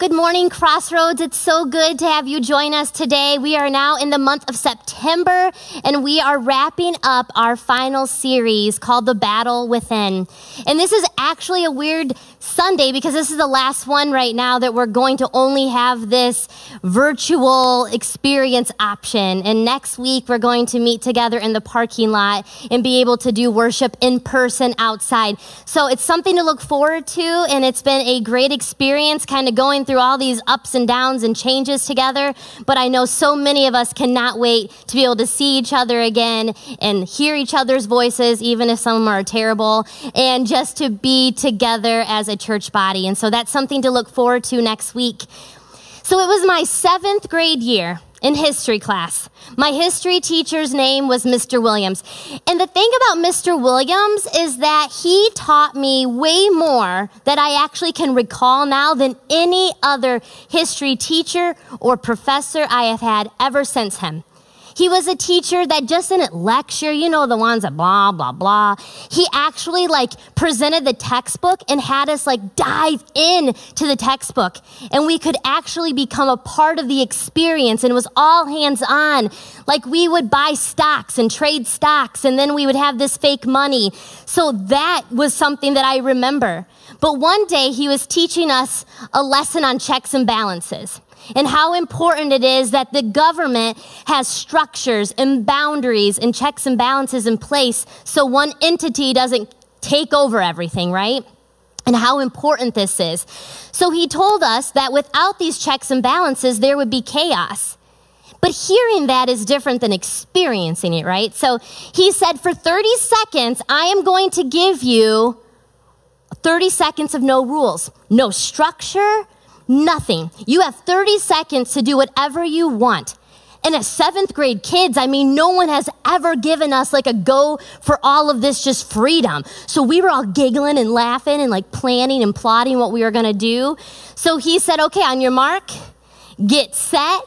Good morning, Crossroads. It's so good to have you join us today. We are now in the month of September and we are wrapping up our final series called The Battle Within. And this is actually a weird Sunday because this is the last one right now that we're going to only have this virtual experience option. And next week we're going to meet together in the parking lot and be able to do worship in person outside. So it's something to look forward to and it's been a great experience kind of going through all these ups and downs and changes together, but I know so many of us cannot wait to be able to see each other again and hear each other's voices, even if some of them are terrible, and just to be together as a church body. And so that's something to look forward to next week. So it was my seventh grade year in history class. My history teacher's name was Mr. Williams. And the thing about Mr. Williams is that he taught me way more that I actually can recall now than any other history teacher or professor I have had ever since him. He was a teacher that just didn't lecture, you know, the ones that blah, blah, blah. He actually like presented the textbook and had us like dive in to the textbook. And we could actually become a part of the experience and it was all hands on. Like we would buy stocks and trade stocks and then we would have this fake money. So that was something that I remember. But one day he was teaching us a lesson on checks and balances and how important it is that the government has structures and boundaries and checks and balances in place so one entity doesn't take over everything, right? And how important this is. So he told us that without these checks and balances, there would be chaos. But hearing that is different than experiencing it, right? So he said, for 30 seconds, I am going to give you 30 seconds of no rules, no structure, Nothing. You have 30 seconds to do whatever you want. And as seventh grade kids, I mean, no one has ever given us like a go for all of this just freedom. So we were all giggling and laughing and like planning and plotting what we were going to do. So he said, okay, on your mark, get set,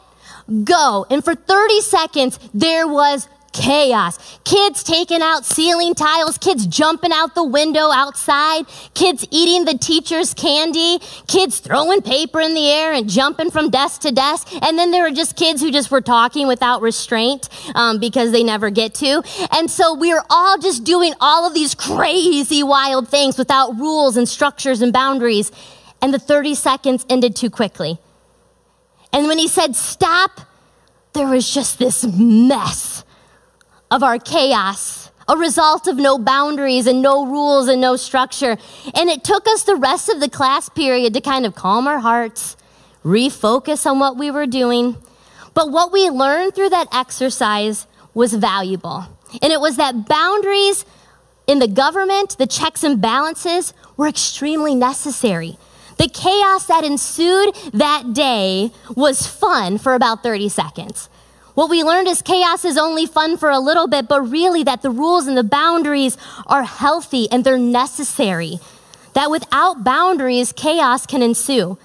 go. And for 30 seconds, there was chaos. Kids taking out ceiling tiles, kids jumping out the window outside, kids eating the teacher's candy, kids throwing paper in the air and jumping from desk to desk. And then there were just kids who just were talking without restraint um, because they never get to. And so we were all just doing all of these crazy, wild things without rules and structures and boundaries. And the 30 seconds ended too quickly. And when he said stop, there was just this mess of our chaos, a result of no boundaries and no rules and no structure. And it took us the rest of the class period to kind of calm our hearts, refocus on what we were doing. But what we learned through that exercise was valuable. And it was that boundaries in the government, the checks and balances, were extremely necessary. The chaos that ensued that day was fun for about 30 seconds. What we learned is chaos is only fun for a little bit, but really that the rules and the boundaries are healthy and they're necessary. That without boundaries, chaos can ensue.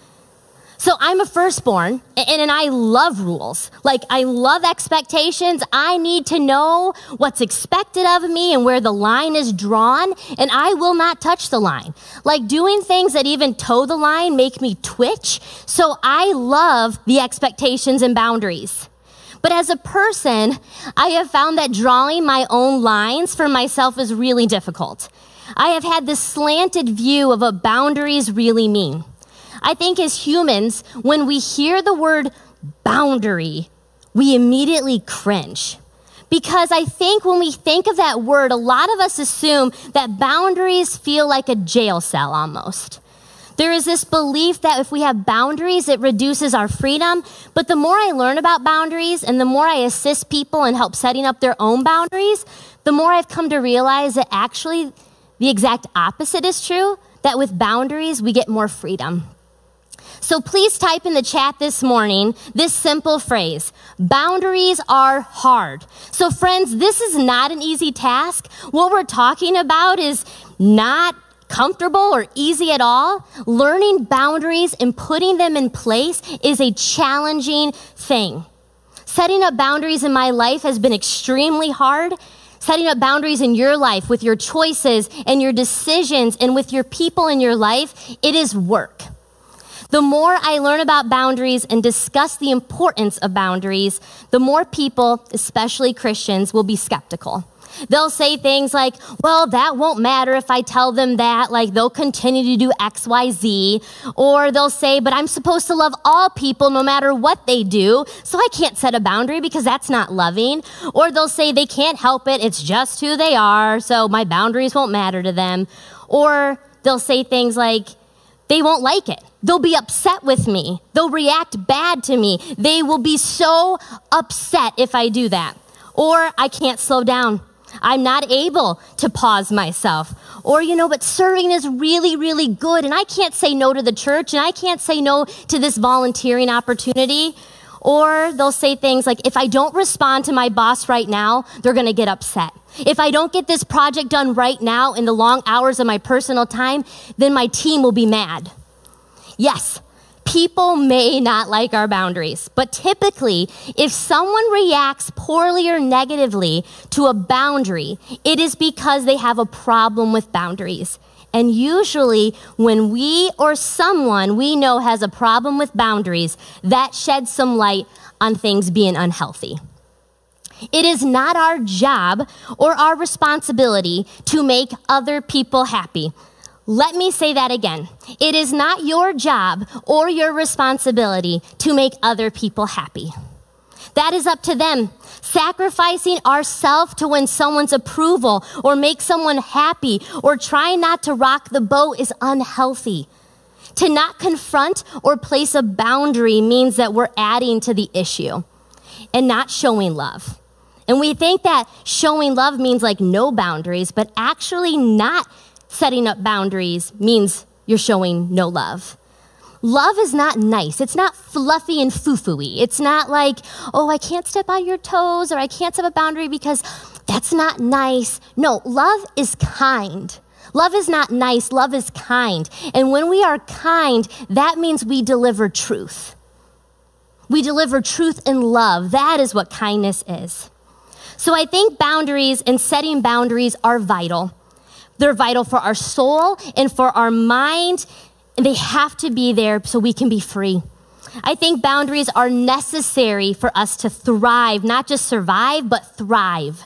So I'm a firstborn and, and I love rules. Like I love expectations. I need to know what's expected of me and where the line is drawn and I will not touch the line. Like doing things that even toe the line make me twitch. So I love the expectations and boundaries. But as a person, I have found that drawing my own lines for myself is really difficult. I have had this slanted view of what boundaries really mean. I think as humans, when we hear the word boundary, we immediately cringe. Because I think when we think of that word, a lot of us assume that boundaries feel like a jail cell almost. There is this belief that if we have boundaries, it reduces our freedom. But the more I learn about boundaries and the more I assist people and help setting up their own boundaries, the more I've come to realize that actually the exact opposite is true that with boundaries, we get more freedom. So please type in the chat this morning this simple phrase boundaries are hard. So, friends, this is not an easy task. What we're talking about is not comfortable or easy at all, learning boundaries and putting them in place is a challenging thing. Setting up boundaries in my life has been extremely hard. Setting up boundaries in your life with your choices and your decisions and with your people in your life, it is work. The more I learn about boundaries and discuss the importance of boundaries, the more people, especially Christians, will be skeptical. They'll say things like, well, that won't matter if I tell them that. Like, they'll continue to do X, Y, Z. Or they'll say, but I'm supposed to love all people no matter what they do. So I can't set a boundary because that's not loving. Or they'll say they can't help it. It's just who they are. So my boundaries won't matter to them. Or they'll say things like, they won't like it. They'll be upset with me. They'll react bad to me. They will be so upset if I do that. Or I can't slow down. I'm not able to pause myself. Or, you know, but serving is really, really good. And I can't say no to the church and I can't say no to this volunteering opportunity. Or they'll say things like, if I don't respond to my boss right now, they're going to get upset. If I don't get this project done right now in the long hours of my personal time, then my team will be mad. Yes, People may not like our boundaries, but typically, if someone reacts poorly or negatively to a boundary, it is because they have a problem with boundaries. And usually, when we or someone we know has a problem with boundaries, that sheds some light on things being unhealthy. It is not our job or our responsibility to make other people happy. Let me say that again. It is not your job or your responsibility to make other people happy. That is up to them. Sacrificing ourselves to win someone's approval or make someone happy or trying not to rock the boat is unhealthy. To not confront or place a boundary means that we're adding to the issue and not showing love. And we think that showing love means like no boundaries, but actually not setting up boundaries means you're showing no love. Love is not nice. It's not fluffy and foo-fooey. It's not like, oh, I can't step on your toes or I can't set a boundary because that's not nice. No, love is kind. Love is not nice. Love is kind. And when we are kind, that means we deliver truth. We deliver truth and love. That is what kindness is. So I think boundaries and setting boundaries are vital. They're vital for our soul and for our mind, and they have to be there so we can be free. I think boundaries are necessary for us to thrive, not just survive, but thrive.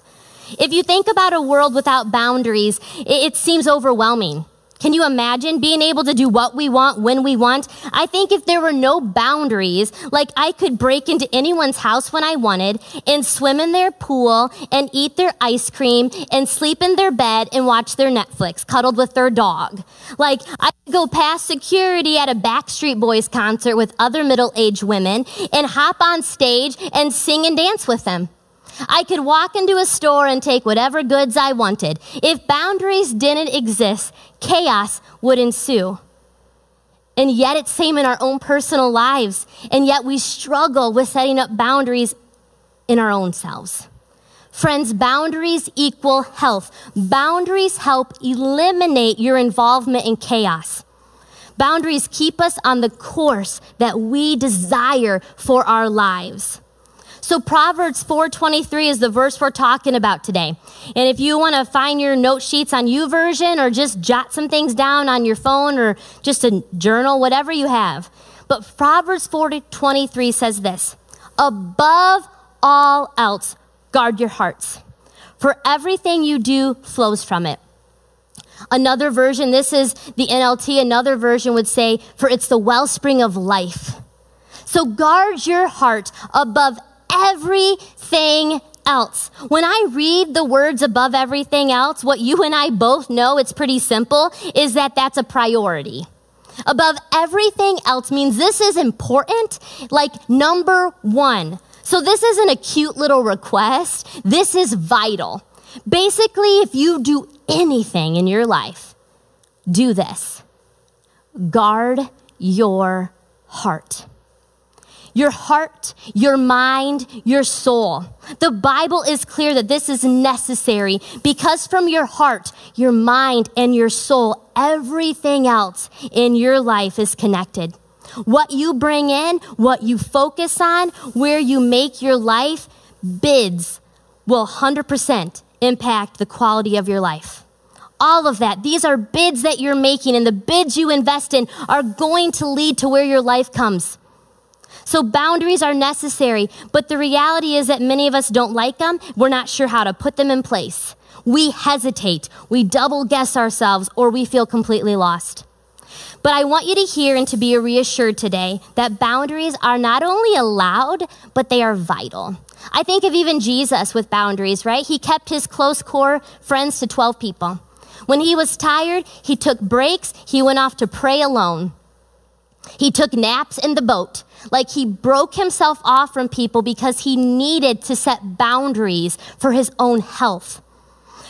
If you think about a world without boundaries, it, seems overwhelming. Can you imagine being able to do what we want when we want? I think if there were no boundaries, like I could break into anyone's house when I wanted and swim in their pool and eat their ice cream and sleep in their bed and watch their Netflix cuddled with their dog. Like I could go past security at a Backstreet Boys concert with other middle-aged women and hop on stage and sing and dance with them. I could walk into a store and take whatever goods I wanted. If boundaries didn't exist, chaos would ensue. And yet it's same in our own personal lives. And yet we struggle with setting up boundaries in our own selves. Friends, boundaries equal health. Boundaries help eliminate your involvement in chaos. Boundaries keep us on the course that we desire for our lives. So Proverbs 4:23 is the verse we're talking about today. And if you want to find your note sheets on YouVersion or just jot some things down on your phone or just a journal, whatever you have. But Proverbs 4:23 says this: "Above all else, guard your hearts, for everything you do flows from it." Another version, this is the NLT, another version would say, "For it's the wellspring of life." So guard your heart above everything else. When I read the words above everything else, what you and I both know, it's pretty simple, is that that's a priority. Above everything else means this is important, like number one. So this isn't a cute little request. This is vital. Basically, if you do anything in your life, do this. Guard your heart your heart, your mind, your soul. The Bible is clear that this is necessary because from your heart, your mind, and your soul, everything else in your life is connected. What you bring in, what you focus on, where you make your life bids will 100% impact the quality of your life. all of that. These are bids that you're making, and the bids you invest in are going to lead to where your life comes. So boundaries are necessary, but the reality is that many of us don't like them. We're not sure how to put them in place. We hesitate, we double guess ourselves, or we feel completely lost. But I want you to hear and to be reassured today that boundaries are not only allowed, but they are vital. I think of even Jesus with boundaries, right? He kept his close core friends to 12 people. When he was tired, he took breaks, he went off to pray alone. He took naps in the boat. Like he broke himself off from people because he needed to set boundaries for his own health.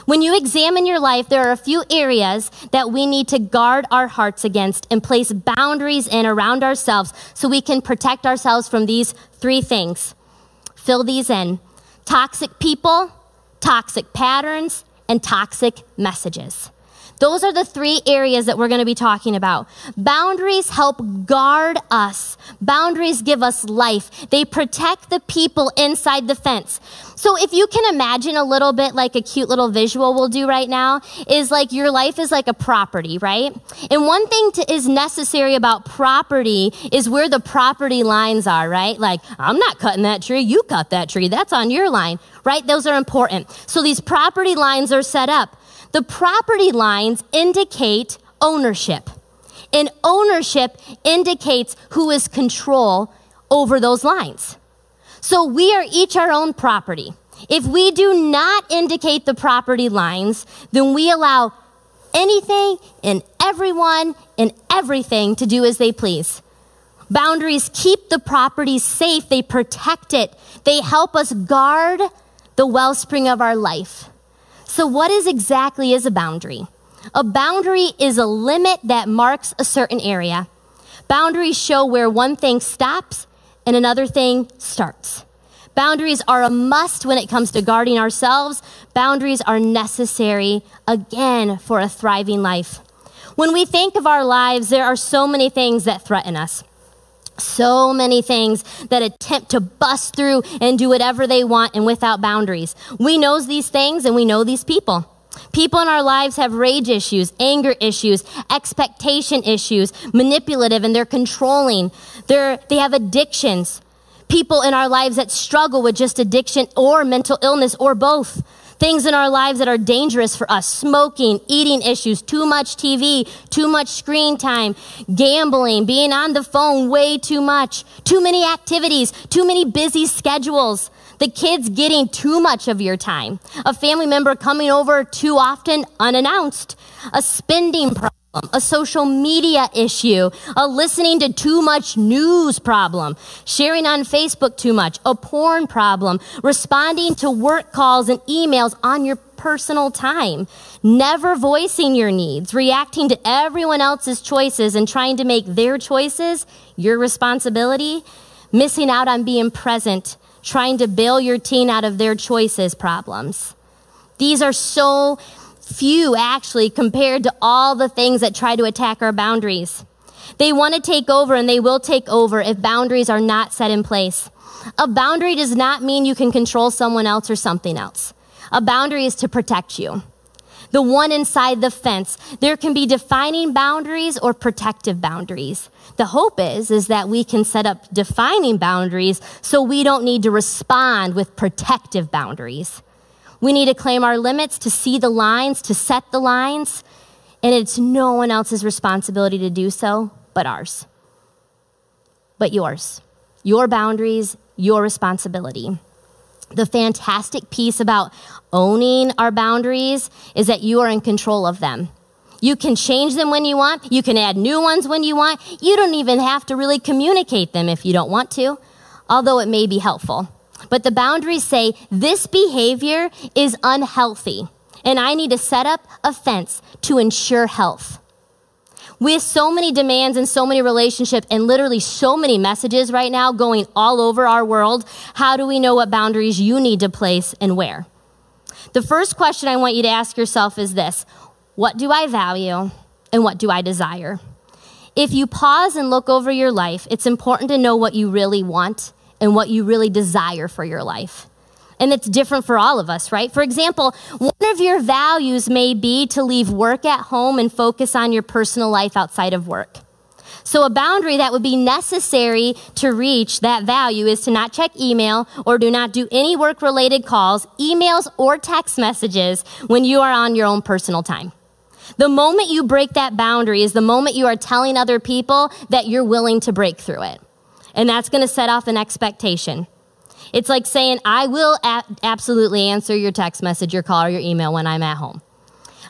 When you examine your life, there are a few areas that we need to guard our hearts against and place boundaries in around ourselves so we can protect ourselves from these three things. Fill these in toxic people, toxic patterns, and toxic messages. Those are the three areas that we're going to be talking about. Boundaries help guard us. Boundaries give us life. They protect the people inside the fence. So if you can imagine a little bit like a cute little visual we'll do right now is like your life is like a property, right? And one thing to, is necessary about property is where the property lines are, right? Like, I'm not cutting that tree. You cut that tree. That's on your line, right? Those are important. So these property lines are set up. The property lines indicate ownership, and ownership indicates who is control over those lines. So we are each our own property. If we do not indicate the property lines, then we allow anything and everyone and everything to do as they please. Boundaries keep the property safe, they protect it, they help us guard the wellspring of our life. So, what is exactly is a boundary? A boundary is a limit that marks a certain area. Boundaries show where one thing stops and another thing starts. Boundaries are a must when it comes to guarding ourselves. Boundaries are necessary, again, for a thriving life. When we think of our lives, there are so many things that threaten us. So many things that attempt to bust through and do whatever they want and without boundaries. We know these things and we know these people. People in our lives have rage issues, anger issues, expectation issues, manipulative, and they're controlling. They're, they have addictions. People in our lives that struggle with just addiction or mental illness or both things in our lives that are dangerous for us smoking, eating issues, too much TV, too much screen time, gambling, being on the phone way too much, too many activities, too many busy schedules. The kids getting too much of your time. A family member coming over too often unannounced. A spending problem. A social media issue, a listening to too much news problem, sharing on Facebook too much, a porn problem, responding to work calls and emails on your personal time, never voicing your needs, reacting to everyone else's choices and trying to make their choices your responsibility, missing out on being present, trying to bail your teen out of their choices problems. These are so few actually compared to all the things that try to attack our boundaries. They want to take over and they will take over if boundaries are not set in place. A boundary does not mean you can control someone else or something else. A boundary is to protect you. The one inside the fence. There can be defining boundaries or protective boundaries. The hope is, is that we can set up defining boundaries so we don't need to respond with protective boundaries. We need to claim our limits, to see the lines, to set the lines, and it's no one else's responsibility to do so but ours. But yours. Your boundaries, your responsibility. The fantastic piece about owning our boundaries is that you are in control of them. You can change them when you want. You can add new ones when you want. You don't even have to really communicate them if you don't want to, although it may be helpful. But the boundaries say this behavior is unhealthy, and I need to set up a fence to ensure health. With so many demands and so many relationships and literally so many messages right now going all over our world, how do we know what boundaries you need to place and where? The first question I want you to ask yourself is this What do I value and what do I desire? If you pause and look over your life, it's important to know what you really want and what you really desire for your life. And it's different for all of us, right? For example, one of your values may be to leave work at home and focus on your personal life outside of work. So, a boundary that would be necessary to reach that value is to not check email or do not do any work related calls, emails, or text messages when you are on your own personal time. The moment you break that boundary is the moment you are telling other people that you're willing to break through it. And that's going to set off an expectation. It's like saying, I will a- absolutely answer your text message, your call, or your email when I'm at home.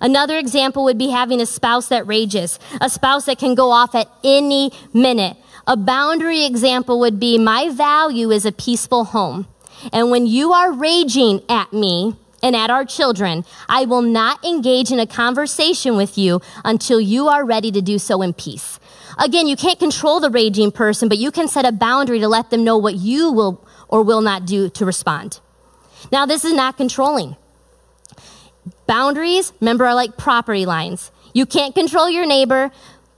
Another example would be having a spouse that rages, a spouse that can go off at any minute. A boundary example would be my value is a peaceful home. And when you are raging at me and at our children, I will not engage in a conversation with you until you are ready to do so in peace. Again, you can't control the raging person, but you can set a boundary to let them know what you will or will not do to respond. Now, this is not controlling. Boundaries, remember, are like property lines. You can't control your neighbor,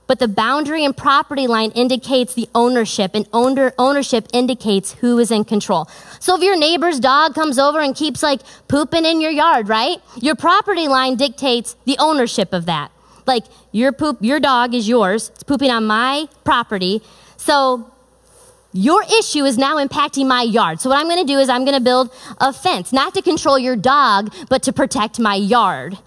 but the boundary and property line indicates the ownership, and owner, ownership indicates who is in control. So if your neighbor's dog comes over and keeps like pooping in your yard, right? Your property line dictates the ownership of that. Like your poop, your dog is yours. It's pooping on my property. So your issue is now impacting my yard. So what I'm going to do is I'm going to build a fence, not to control your dog, but to protect my yard.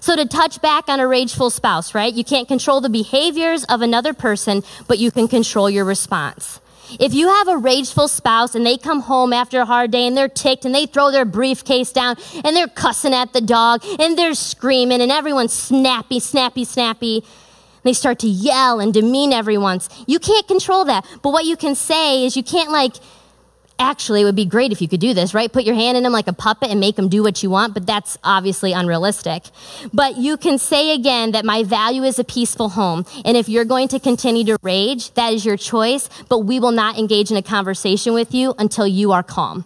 So to touch back on a rageful spouse, right? You can't control the behaviors of another person, but you can control your response. If you have a rageful spouse and they come home after a hard day and they're ticked and they throw their briefcase down and they're cussing at the dog and they're screaming and everyone's snappy, snappy, snappy, they start to yell and demean everyone. You can't control that. But what you can say is you can't like, actually, it would be great if you could do this, right? Put your hand in them like a puppet and make them do what you want, but that's obviously unrealistic. But you can say again that my value is a peaceful home. And if you're going to continue to rage, that is your choice, but we will not engage in a conversation with you until you are calm.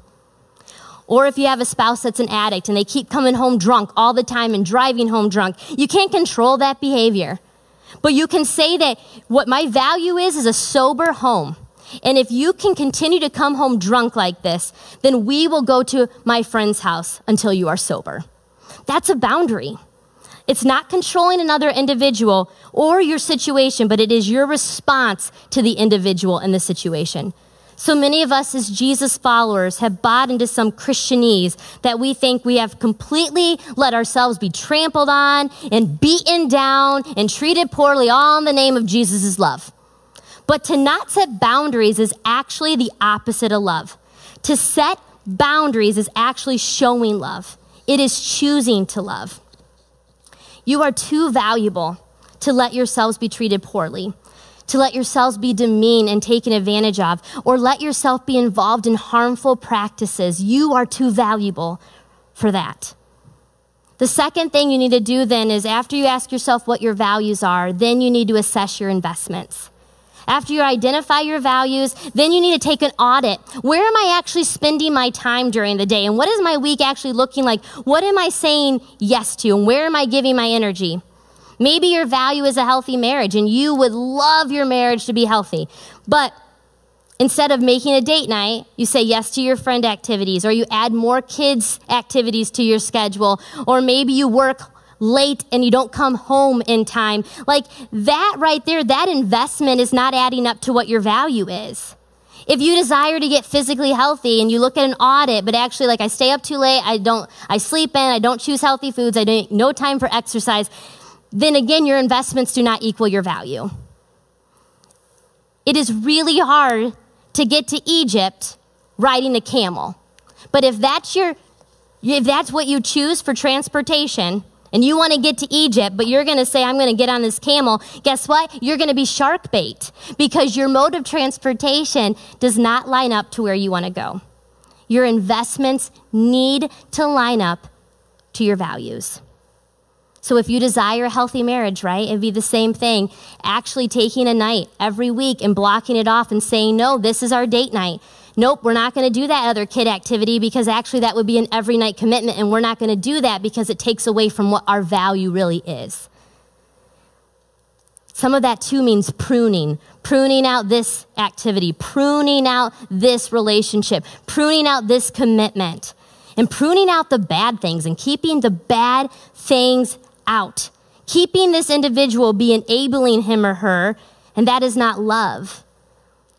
Or if you have a spouse that's an addict and they keep coming home drunk all the time and driving home drunk, you can't control that behavior. But you can say that what my value is is a sober home. And if you can continue to come home drunk like this, then we will go to my friend's house until you are sober. That's a boundary. It's not controlling another individual or your situation, but it is your response to the individual in the situation. So many of us as Jesus followers have bought into some Christianese that we think we have completely let ourselves be trampled on and beaten down and treated poorly all in the name of Jesus' love. But to not set boundaries is actually the opposite of love. To set boundaries is actually showing love. It is choosing to love. You are too valuable to let yourselves be treated poorly to let yourselves be demeaned and taken advantage of, or let yourself be involved in harmful practices. You are too valuable for that. The second thing you need to do then is after you ask yourself what your values are, then you need to assess your investments. After you identify your values, then you need to take an audit. Where am I actually spending my time during the day? And what is my week actually looking like? What am I saying yes to? And where am I giving my energy? Maybe your value is a healthy marriage and you would love your marriage to be healthy. But instead of making a date night, you say yes to your friend activities or you add more kids' activities to your schedule or maybe you work late and you don't come home in time. Like that right there, that investment is not adding up to what your value is. If you desire to get physically healthy and you look at an audit, but actually like I stay up too late, I don't, I sleep in, I don't choose healthy foods, I don't, no time for exercise, then again, your investments do not equal your value. It is really hard to get to Egypt riding a camel. But if that's your if that's what you choose for transportation and you want to get to Egypt, but you're going to say I'm going to get on this camel, guess what? You're going to be shark bait because your mode of transportation does not line up to where you want to go. Your investments need to line up to your values. So if you desire a healthy marriage, right, it'd be the same thing. Actually taking a night every week and blocking it off and saying, no, this is our date night. Nope, we're not going to do that other kid activity because actually that would be an every night commitment, and we're not going to do that because it takes away from what our value really is. Some of that too means pruning, pruning out this activity, pruning out this relationship, pruning out this commitment. and pruning out the bad things and keeping the bad things out. Keeping this individual be enabling him or her, and that is not love.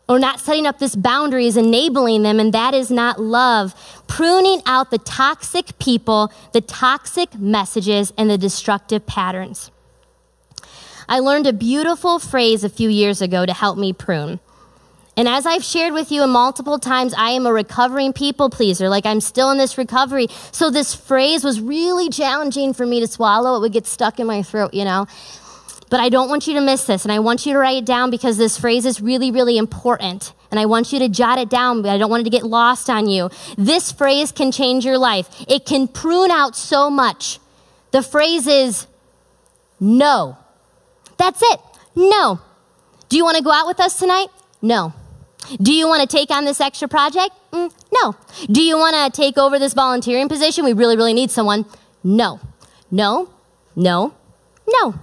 Or not setting up this boundary is enabling them, and that is not love. Pruning out the toxic people, the toxic messages, and the destructive patterns. I learned a beautiful phrase a few years ago to help me prune. And as I've shared with you multiple times, I am a recovering people pleaser. Like I'm still in this recovery. So this phrase was really challenging for me to swallow. It would get stuck in my throat, you know. But I don't want you to miss this. And I want you to write it down because this phrase is really, really important. And I want you to jot it down, but I don't want it to get lost on you. This phrase can change your life. It can prune out so much. The phrase is no. That's it. No. Do you want to go out with us tonight? No. Do you want to take on this extra project? Mm, no. Do you want to take over this volunteering position? We really, really need someone. No. No. No. No.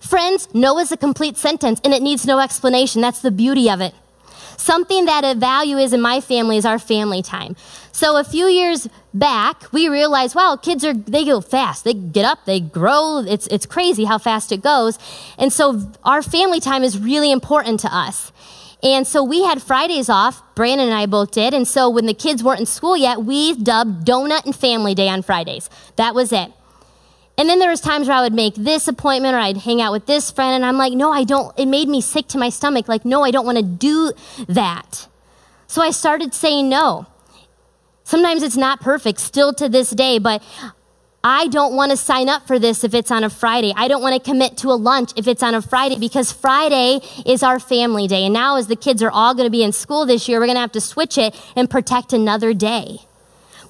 Friends, no is a complete sentence and it needs no explanation. That's the beauty of it. Something that a value is in my family is our family time. So a few years back, we realized, wow, kids are they go fast. They get up, they grow. It's it's crazy how fast it goes. And so our family time is really important to us. And so we had Fridays off. Brandon and I both did. And so when the kids weren't in school yet, we dubbed Donut and Family Day on Fridays. That was it. And then there was times where I would make this appointment or I'd hang out with this friend and I'm like, no, I don't. It made me sick to my stomach. Like, no, I don't want to do that. So I started saying no. Sometimes it's not perfect, still to this day, but I don't want to sign up for this if it's on a Friday. I don't want to commit to a lunch if it's on a Friday because Friday is our family day. And now, as the kids are all going to be in school this year, we're going to have to switch it and protect another day.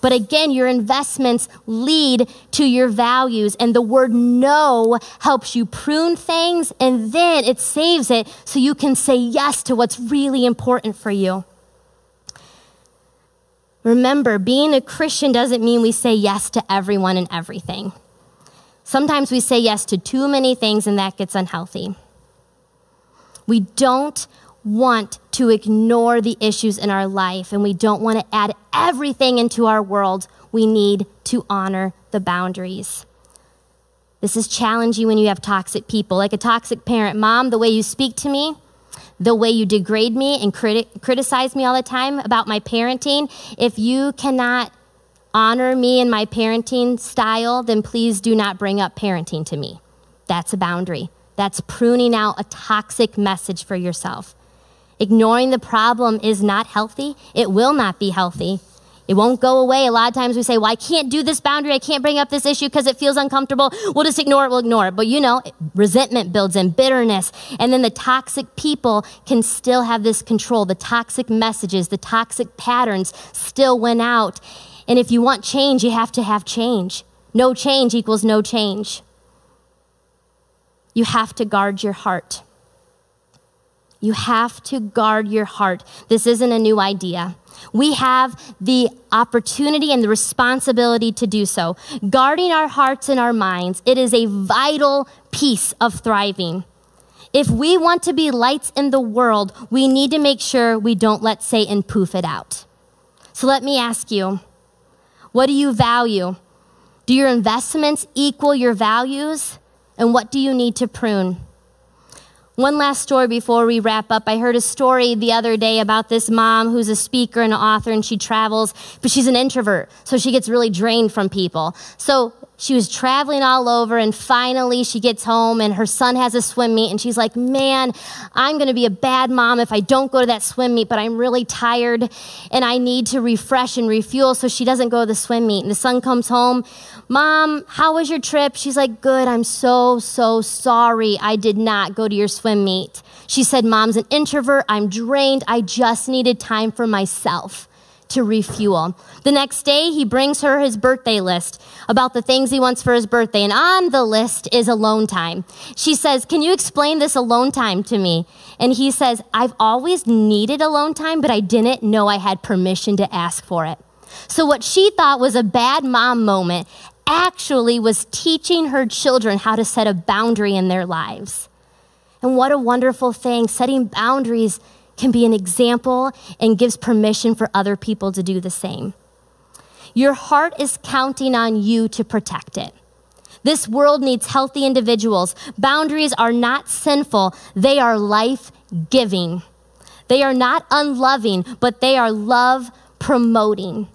But again, your investments lead to your values, and the word no helps you prune things, and then it saves it so you can say yes to what's really important for you. Remember, being a Christian doesn't mean we say yes to everyone and everything. Sometimes we say yes to too many things, and that gets unhealthy. We don't want to ignore the issues in our life, and we don't want to add everything into our world. We need to honor the boundaries. This is challenging when you have toxic people, like a toxic parent. Mom, the way you speak to me, the way you degrade me and criti- criticize me all the time about my parenting, if you cannot honor me and my parenting style, then please do not bring up parenting to me. That's a boundary. That's pruning out a toxic message for yourself. Ignoring the problem is not healthy. It will not be healthy. It won't go away. A lot of times we say, well, I can't do this boundary. I can't bring up this issue because it feels uncomfortable. We'll just ignore it. We'll ignore it. But you know, resentment builds in, bitterness. And then the toxic people can still have this control. The toxic messages, the toxic patterns still went out. And if you want change, you have to have change. No change equals no change. You have to guard your heart. You have to guard your heart. This isn't a new idea. We have the opportunity and the responsibility to do so. Guarding our hearts and our minds, it is a vital piece of thriving. If we want to be lights in the world, we need to make sure we don't let Satan poof it out. So let me ask you what do you value? Do your investments equal your values? And what do you need to prune? One last story before we wrap up. I heard a story the other day about this mom who's a speaker and an author and she travels, but she's an introvert. So she gets really drained from people. So she was traveling all over and finally she gets home and her son has a swim meet and she's like, man, I'm going to be a bad mom if I don't go to that swim meet, but I'm really tired and I need to refresh and refuel. So she doesn't go to the swim meet. And the son comes home Mom, how was your trip? She's like, Good. I'm so, so sorry I did not go to your swim meet. She said, Mom's an introvert. I'm drained. I just needed time for myself to refuel. The next day, he brings her his birthday list about the things he wants for his birthday. And on the list is alone time. She says, Can you explain this alone time to me? And he says, I've always needed alone time, but I didn't know I had permission to ask for it. So, what she thought was a bad mom moment actually was teaching her children how to set a boundary in their lives. And what a wonderful thing. Setting boundaries can be an example and gives permission for other people to do the same. Your heart is counting on you to protect it. This world needs healthy individuals. Boundaries are not sinful, they are life giving. They are not unloving, but they are love promoting.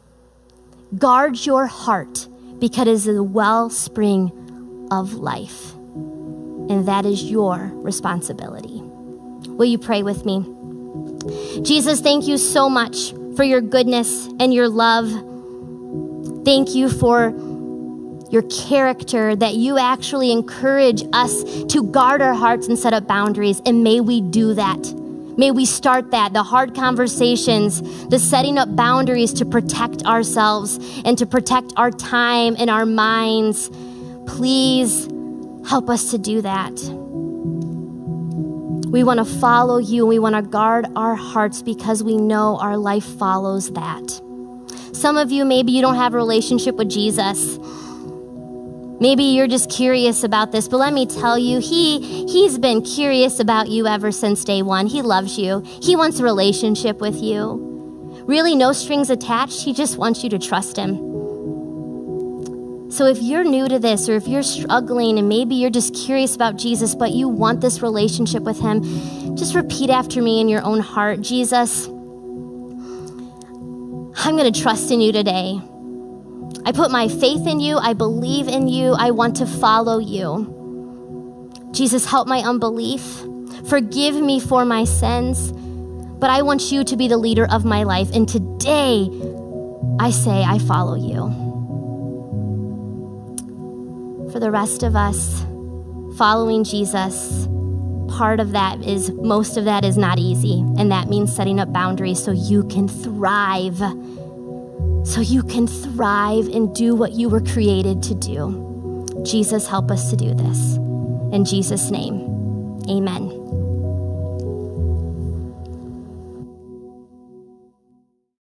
Guard your heart because it is the wellspring of life. And that is your responsibility. Will you pray with me? Jesus, thank you so much for your goodness and your love. Thank you for your character, that you actually encourage us to guard our hearts and set up boundaries. And may we do that. May we start that, the hard conversations, the setting up boundaries to protect ourselves and to protect our time and our minds. Please help us to do that. We want to follow you. We want to guard our hearts because we know our life follows that. Some of you, maybe you don't have a relationship with Jesus. Maybe you're just curious about this, but let me tell you, he he's been curious about you ever since day 1. He loves you. He wants a relationship with you. Really no strings attached. He just wants you to trust him. So if you're new to this or if you're struggling and maybe you're just curious about Jesus but you want this relationship with him, just repeat after me in your own heart, Jesus, I'm going to trust in you today. I put my faith in you. I believe in you. I want to follow you. Jesus, help my unbelief. Forgive me for my sins. But I want you to be the leader of my life. And today, I say, I follow you. For the rest of us, following Jesus, part of that is, most of that is not easy. And that means setting up boundaries so you can thrive so you can thrive and do what you were created to do. Jesus, help us to do this. In Jesus' name, amen.